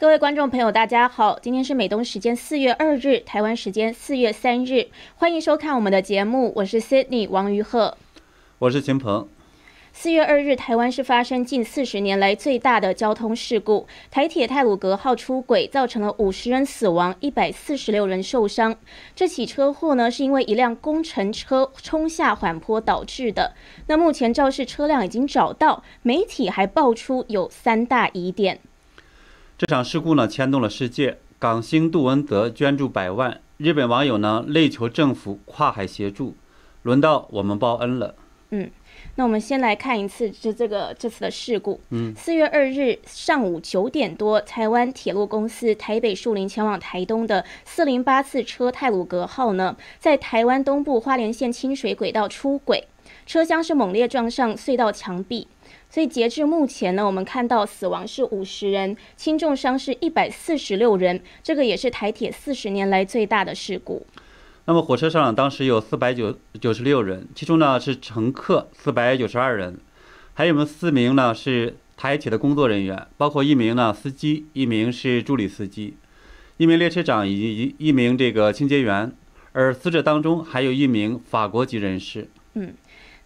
各位观众朋友，大家好，今天是美东时间四月二日，台湾时间四月三日，欢迎收看我们的节目，我是 Sydney 王于鹤，我是秦鹏。四月二日，台湾是发生近四十年来最大的交通事故，台铁泰鲁格号出轨，造成了五十人死亡，一百四十六人受伤。这起车祸呢，是因为一辆工程车冲下缓坡导致的。那目前肇事车辆已经找到，媒体还爆出有三大疑点。这场事故呢牵动了世界，港星杜文泽捐助百万，日本网友呢力求政府跨海协助，轮到我们报恩了。嗯，那我们先来看一次这这个这次的事故。嗯，四月二日上午九点多，台湾铁路公司台北树林前往台东的四零八次车泰鲁格号呢，在台湾东部花莲县清水轨道出轨，车厢是猛烈撞上隧道墙壁。所以截至目前呢，我们看到死亡是五十人，轻重伤是一百四十六人，这个也是台铁四十年来最大的事故。那么火车上当时有四百九九十六人，其中呢是乘客四百九十二人，还有我们四名呢是台铁的工作人员，包括一名呢司机，一名是助理司机，一名列车长以及一名这个清洁员，而死者当中还有一名法国籍人士。嗯。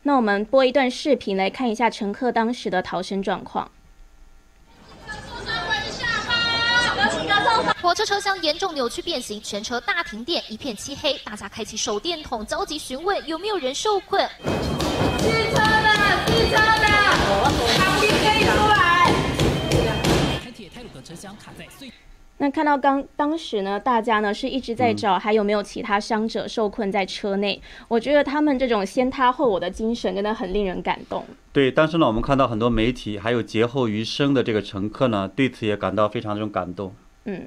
那我们播一段视频来看一下乘客当时的逃生状况。火车车厢严重扭曲变形，全车大停电，一片漆黑，大家开启手电筒，着急询问有没有人受困。汽车的，汽车的，旁边可以出来。台铁泰鲁格车厢卡在隧。那看到刚当时呢，大家呢是一直在找还有没有其他伤者受困在车内。我觉得他们这种先他后我的精神真的很令人感动。对，当时呢，我们看到很多媒体还有劫后余生的这个乘客呢，对此也感到非常这种感动。嗯，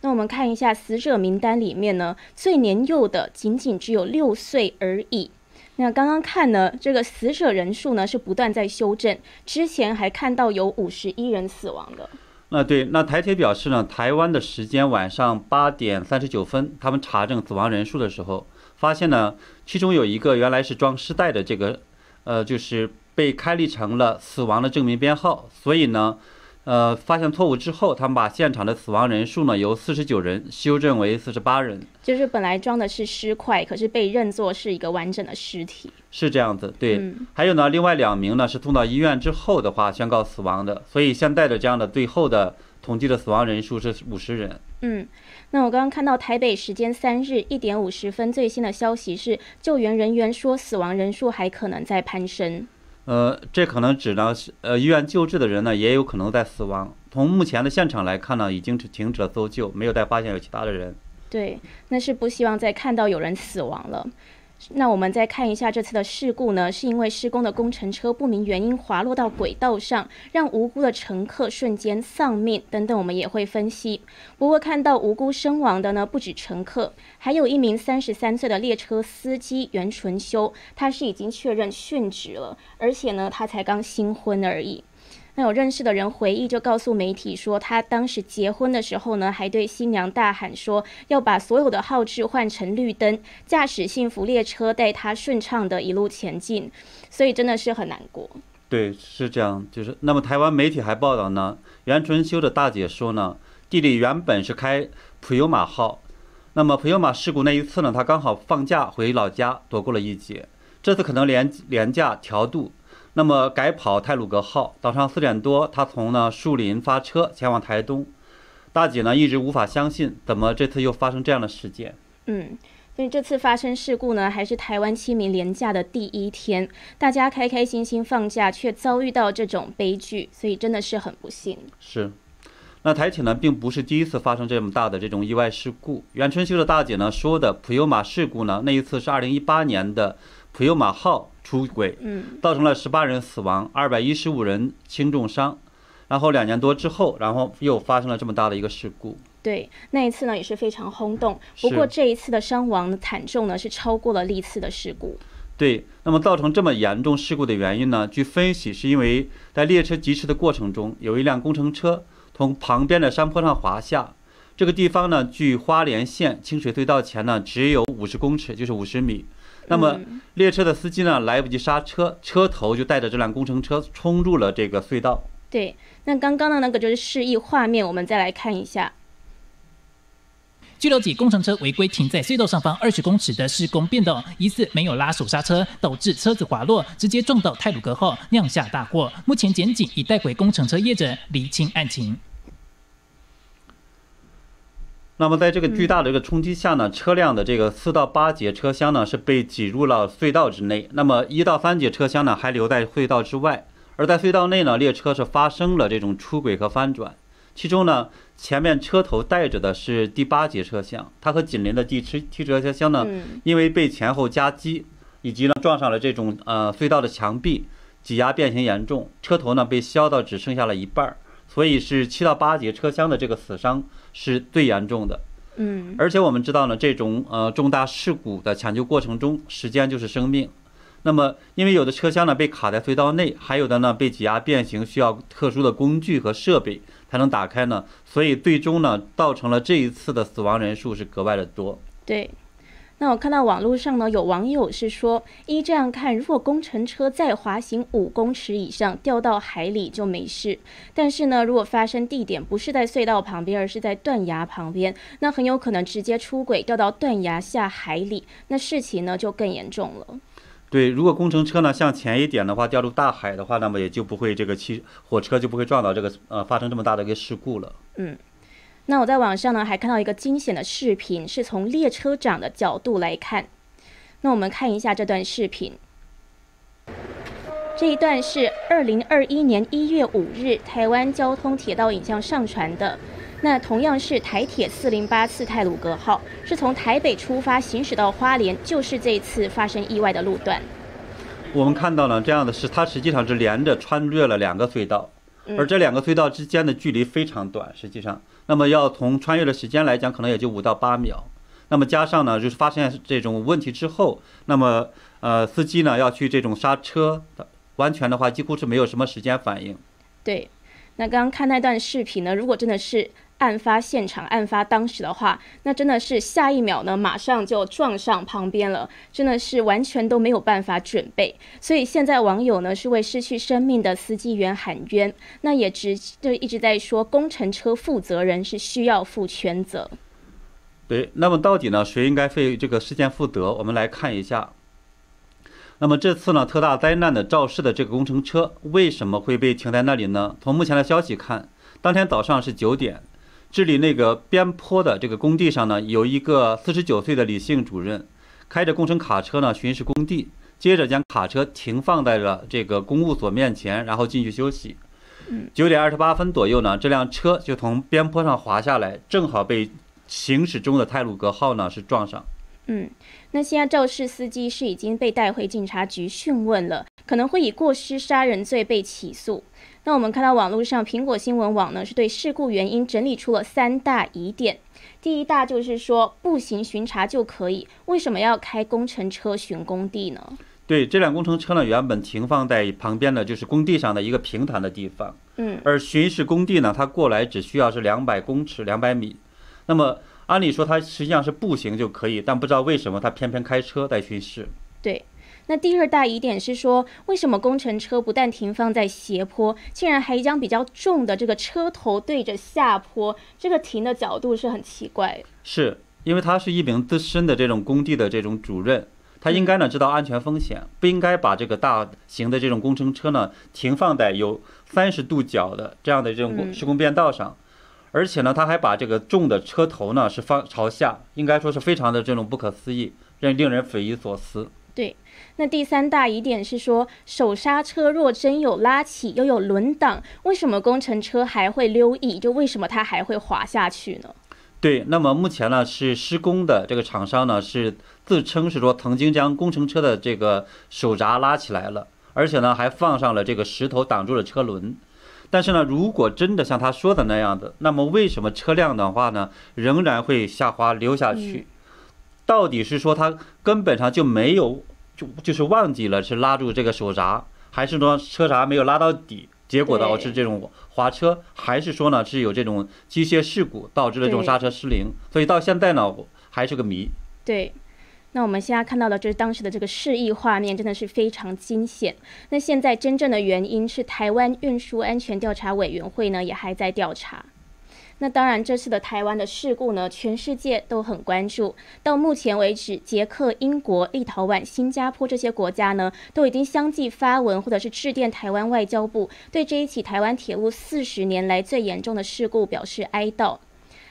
那我们看一下死者名单里面呢，最年幼的仅仅只有六岁而已。那刚刚看呢，这个死者人数呢是不断在修正，之前还看到有五十一人死亡的。那对，那台铁表示呢，台湾的时间晚上八点三十九分，他们查证死亡人数的时候，发现呢，其中有一个原来是装尸袋的这个，呃，就是被开立成了死亡的证明编号，所以呢。呃，发现错误之后，他们把现场的死亡人数呢由四十九人修正为四十八人。就是本来装的是尸块，可是被认作是一个完整的尸体。是这样子，对。还有呢，另外两名呢是送到医院之后的话宣告死亡的，所以现在的这样的最后的统计的死亡人数是五十人。嗯，那我刚刚看到台北时间三日一点五十分最新的消息是，救援人员说死亡人数还可能在攀升。呃，这可能指呢，呃，医院救治的人呢，也有可能在死亡。从目前的现场来看呢，已经停止了搜救，没有再发现有其他的人。对，那是不希望再看到有人死亡了。那我们再看一下这次的事故呢，是因为施工的工程车不明原因滑落到轨道上，让无辜的乘客瞬间丧命等等，我们也会分析。不过看到无辜身亡的呢，不止乘客，还有一名三十三岁的列车司机袁纯修，他是已经确认殉职了，而且呢，他才刚新婚而已。那有认识的人回忆，就告诉媒体说，他当时结婚的时候呢，还对新娘大喊说，要把所有的号志换成绿灯，驾驶幸福列车带他顺畅的一路前进。所以真的是很难过。对，是这样。就是那么台湾媒体还报道呢，袁春修的大姐说呢，弟弟原本是开普悠马号，那么普悠马事故那一次呢，他刚好放假回老家，躲过了一劫。这次可能廉廉价调度。那么改跑泰鲁格号，早上四点多，他从呢树林发车前往台东。大姐呢一直无法相信，怎么这次又发生这样的事件？嗯，所以这次发生事故呢，还是台湾清明连假的第一天，大家开开心心放假，却遭遇到这种悲剧，所以真的是很不幸。是，那台铁呢并不是第一次发生这么大的这种意外事故。袁春秀的大姐呢说的普悠玛事故呢，那一次是二零一八年的普悠玛号。出轨，嗯，造成了十八人死亡，二百一十五人轻重伤，然后两年多之后，然后又发生了这么大的一个事故。对，那一次呢也是非常轰动。不过这一次的伤亡惨重呢，是超过了历次的事故。对，那么造成这么严重事故的原因呢？据分析，是因为在列车疾驰的过程中，有一辆工程车从旁边的山坡上滑下。这个地方呢，距花莲县清水隧道前呢，只有五十公尺，就是五十米。那么列车的司机呢，来不及刹车，车头就带着这辆工程车冲入了这个隧道。对，那刚刚的那个就是示意画面，我们再来看一下。据了解，工程车违规停在隧道上方二十公尺的施工变道，疑似没有拉手刹车，导致车子滑落，直接撞到泰鲁格后，酿下大祸。目前检警已带回工程车业者厘清案情。那么，在这个巨大的这个冲击下呢，车辆的这个四到八节车厢呢是被挤入了隧道之内，那么一到三节车厢呢还留在隧道之外。而在隧道内呢，列车是发生了这种出轨和翻转，其中呢。前面车头带着的是第八节车厢，它和紧邻的第七七车车厢呢，因为被前后夹击，以及呢撞上了这种呃隧道的墙壁，挤压变形严重，车头呢被削到只剩下了一半儿，所以是七到八节车厢的这个死伤是最严重的。嗯，而且我们知道呢，这种呃重大事故的抢救过程中，时间就是生命。那么因为有的车厢呢被卡在隧道内，还有的呢被挤压变形，需要特殊的工具和设备。才能打开呢，所以最终呢，造成了这一次的死亡人数是格外的多。对，那我看到网络上呢，有网友是说，依这样看，如果工程车再滑行五公尺以上，掉到海里就没事。但是呢，如果发生地点不是在隧道旁边，而是在断崖旁边，那很有可能直接出轨掉到断崖下海里，那事情呢就更严重了。对，如果工程车呢向前一点的话，掉入大海的话，那么也就不会这个汽火车就不会撞到这个呃发生这么大的一个事故了。嗯，那我在网上呢还看到一个惊险的视频，是从列车长的角度来看。那我们看一下这段视频。这一段是二零二一年一月五日台湾交通铁道影像上传的。那同样是台铁四零八次泰鲁格号，是从台北出发行驶到花莲，就是这一次发生意外的路段。我们看到了这样的是，它实际上是连着穿越了两个隧道，而这两个隧道之间的距离非常短，实际上，那么要从穿越的时间来讲，可能也就五到八秒。那么加上呢，就是发现这种问题之后，那么呃，司机呢要去这种刹车，完全的话几乎是没有什么时间反应。对，那刚刚看那段视频呢，如果真的是。案发现场，案发当时的话，那真的是下一秒呢，马上就撞上旁边了，真的是完全都没有办法准备。所以现在网友呢是为失去生命的司机员喊冤，那也直就一直在说工程车负责人是需要负全责。对，那么到底呢谁应该为这个事件负责？我们来看一下。那么这次呢特大灾难的肇事的这个工程车为什么会被停在那里呢？从目前的消息看，当天早上是九点。这里那个边坡的这个工地上呢，有一个四十九岁的李姓主任，开着工程卡车呢巡视工地，接着将卡车停放在了这个公务所面前，然后进去休息。九点二十八分左右呢，这辆车就从边坡上滑下来，正好被行驶中的泰鲁格号呢是撞上。嗯，那现在肇事司机是已经被带回警察局讯问了，可能会以过失杀人罪被起诉。那我们看到网络上，苹果新闻网呢是对事故原因整理出了三大疑点。第一大就是说，步行巡查就可以，为什么要开工程车巡工地呢？对，这辆工程车呢原本停放在旁边的就是工地上的一个平坦的地方，嗯，而巡视工地呢，它过来只需要是两百公尺、两百米。那么按理说它实际上是步行就可以，但不知道为什么它偏偏开车在巡视。对。那第二大疑点是说，为什么工程车不但停放在斜坡，竟然还将比较重的这个车头对着下坡？这个停的角度是很奇怪。是因为他是一名资深的这种工地的这种主任，他应该呢知道安全风险，不应该把这个大型的这种工程车呢停放在有三十度角的这样的这种施工便道上，而且呢他还把这个重的车头呢是放朝下，应该说是非常的这种不可思议，让令人匪夷所思。对。那第三大疑点是说，手刹车若真有拉起，又有轮挡，为什么工程车还会溜翼？就为什么它还会滑下去呢？对，那么目前呢是施工的这个厂商呢是自称是说曾经将工程车的这个手闸拉起来了，而且呢还放上了这个石头挡住了车轮。但是呢，如果真的像他说的那样子，那么为什么车辆的话呢仍然会下滑溜下去？到底是说他根本上就没有？就就是忘记了是拉住这个手闸，还是说车闸没有拉到底，结果导致这种滑车，还是说呢是有这种机械事故导致了这种刹车失灵？所以到现在呢还是个谜。对，那我们现在看到的就是当时的这个示意画面，真的是非常惊险。那现在真正的原因是台湾运输安全调查委员会呢也还在调查。那当然，这次的台湾的事故呢，全世界都很关注。到目前为止，捷克、英国、立陶宛、新加坡这些国家呢，都已经相继发文或者是致电台湾外交部，对这一起台湾铁路四十年来最严重的事故表示哀悼。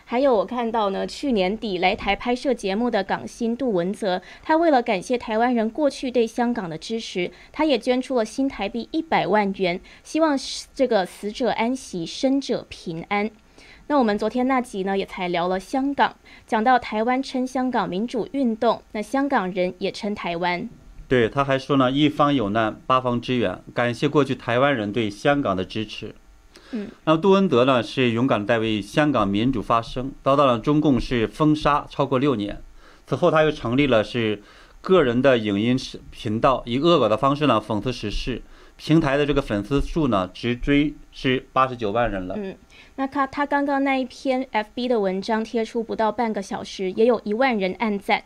还有，我看到呢，去年底来台拍摄节目的港星杜文泽，他为了感谢台湾人过去对香港的支持，他也捐出了新台币一百万元，希望这个死者安息，生者平安。那我们昨天那集呢，也才聊了香港，讲到台湾称香港民主运动，那香港人也称台湾。对，他还说呢，一方有难，八方支援，感谢过去台湾人对香港的支持。嗯，那么杜文德呢，是勇敢地为香港民主发声，遭到了中共是封杀超过六年。此后，他又成立了是个人的影音频道，以恶搞的方式呢讽刺时事。平台的这个粉丝数呢，直追是八十九万人了。嗯。那他他刚刚那一篇 FB 的文章贴出不到半个小时，也有一万人按赞。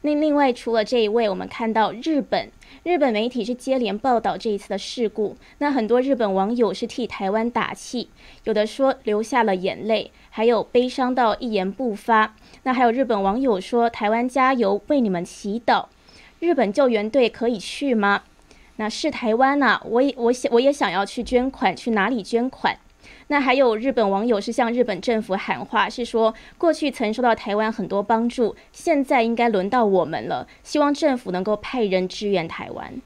那另外除了这一位，我们看到日本日本媒体是接连报道这一次的事故。那很多日本网友是替台湾打气，有的说流下了眼泪，还有悲伤到一言不发。那还有日本网友说台湾加油，为你们祈祷。日本救援队可以去吗？那是台湾呐，我也我想我也想要去捐款，去哪里捐款？那还有日本网友是向日本政府喊话，是说过去曾受到台湾很多帮助，现在应该轮到我们了，希望政府能够派人支援台湾。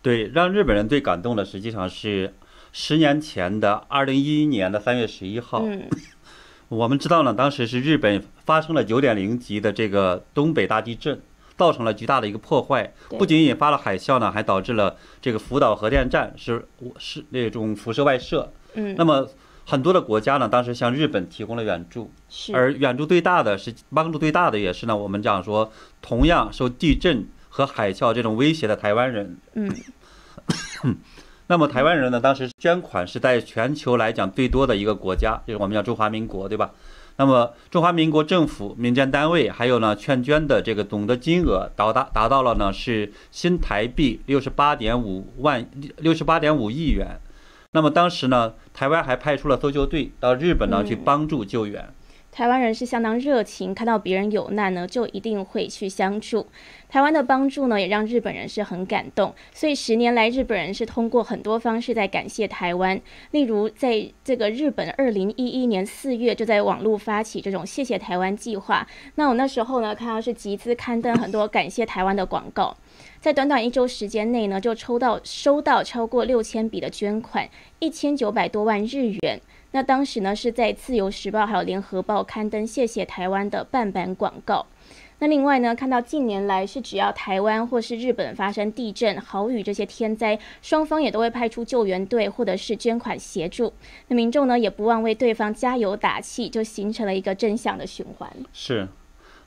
对，让日本人最感动的实际上是十年前的二零一一年的三月十一号。嗯，我们知道呢，当时是日本发生了九点零级的这个东北大地震，造成了巨大的一个破坏，不仅引发了海啸呢，还导致了这个福岛核电站是是那种辐射外射。嗯，那么。很多的国家呢，当时向日本提供了援助，而援助最大的是帮助最大的也是呢，我们讲说同样受地震和海啸这种威胁的台湾人。嗯，那么台湾人呢，当时捐款是在全球来讲最多的一个国家，就是我们叫中华民国，对吧？那么中华民国政府、民间单位还有呢劝捐的这个总的金额到达达到了呢是新台币六十八点五万六十八点五亿元。那么当时呢，台湾还派出了搜救队到日本呢去帮助救援。台湾人是相当热情，看到别人有难呢，就一定会去相助。台湾的帮助呢，也让日本人是很感动。所以十年来，日本人是通过很多方式在感谢台湾。例如，在这个日本二零一一年四月就在网络发起这种“谢谢台湾”计划。那我那时候呢，看到是集资刊登很多感谢台湾的广告。在短短一周时间内呢，就抽到收到超过六千笔的捐款，一千九百多万日元。那当时呢，是在《自由时报》还有《联合报》刊登“谢谢台湾”的半版广告。那另外呢，看到近年来是只要台湾或是日本发生地震、豪雨这些天灾，双方也都会派出救援队或者是捐款协助。那民众呢，也不忘为对方加油打气，就形成了一个正向的循环。是。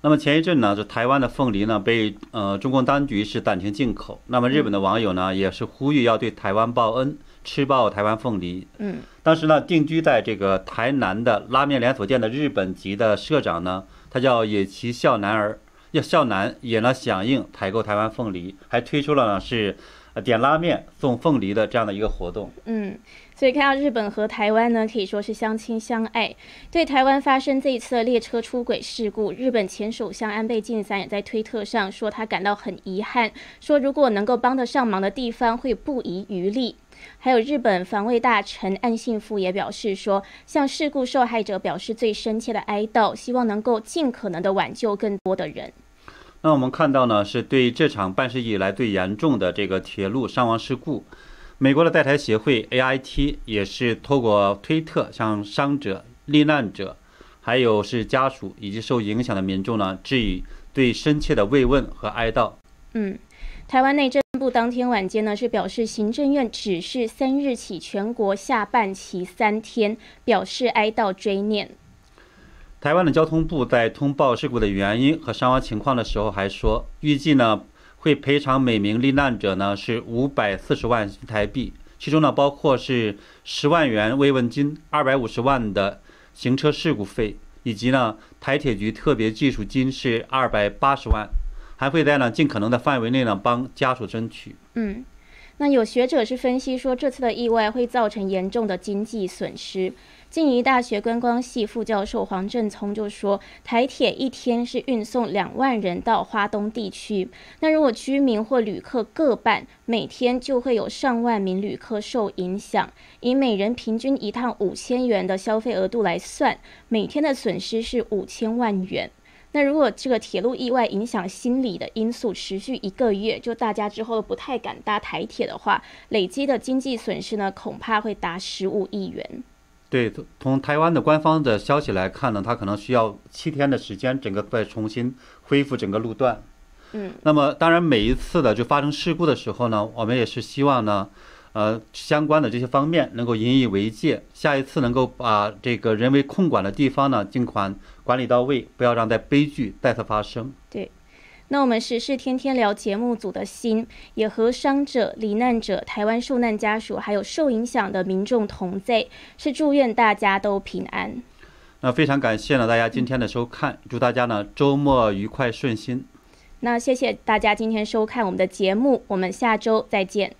那么前一阵呢，就台湾的凤梨呢被呃中共当局是暂停进口。那么日本的网友呢也是呼吁要对台湾报恩，吃爆台湾凤梨。嗯，当时呢定居在这个台南的拉面连锁店的日本籍的社长呢，他叫野崎孝男儿，要孝男也呢响应采购台湾凤梨，还推出了呢是点拉面送凤梨的这样的一个活动。嗯。所以看到日本和台湾呢，可以说是相亲相爱。对台湾发生这一次的列车出轨事故，日本前首相安倍晋三也在推特上说他感到很遗憾，说如果能够帮得上忙的地方会不遗余力。还有日本防卫大臣岸信夫也表示说，向事故受害者表示最深切的哀悼，希望能够尽可能的挽救更多的人。那我们看到呢，是对这场办事以来最严重的这个铁路伤亡事故。美国的在台协会 AIT 也是透过推特向伤者、罹难者，还有是家属以及受影响的民众呢，致以最深切的慰问和哀悼。嗯，台湾内政部当天晚间呢是表示，行政院指示三日起全国下半旗三天，表示哀悼追念。台湾的交通部在通报事故的原因和伤亡情况的时候，还说预计呢。会赔偿每名罹难者呢是五百四十万台币，其中呢包括是十万元慰问金、二百五十万的行车事故费，以及呢台铁局特别技术金是二百八十万，还会在呢尽可能的范围内呢帮家属争取。嗯，那有学者是分析说，这次的意外会造成严重的经济损失。静宜大学观光系副教授黄正聪就说，台铁一天是运送两万人到花东地区，那如果居民或旅客各半，每天就会有上万名旅客受影响。以每人平均一趟五千元的消费额度来算，每天的损失是五千万元。那如果这个铁路意外影响心理的因素持续一个月，就大家之后都不太敢搭台铁的话，累积的经济损失呢，恐怕会达十五亿元。对，从台湾的官方的消息来看呢，它可能需要七天的时间，整个再重新恢复整个路段。嗯，那么当然每一次的就发生事故的时候呢，我们也是希望呢，呃，相关的这些方面能够引以为戒，下一次能够把这个人为控管的地方呢，尽管管理到位，不要让在悲剧再次发生。对。那我们时事天天聊节目组的心，也和伤者、罹难者、台湾受难家属，还有受影响的民众同在，是祝愿大家都平安。那非常感谢呢大家今天的收看，祝大家呢周末愉快顺心。那谢谢大家今天收看我们的节目，我们下周再见。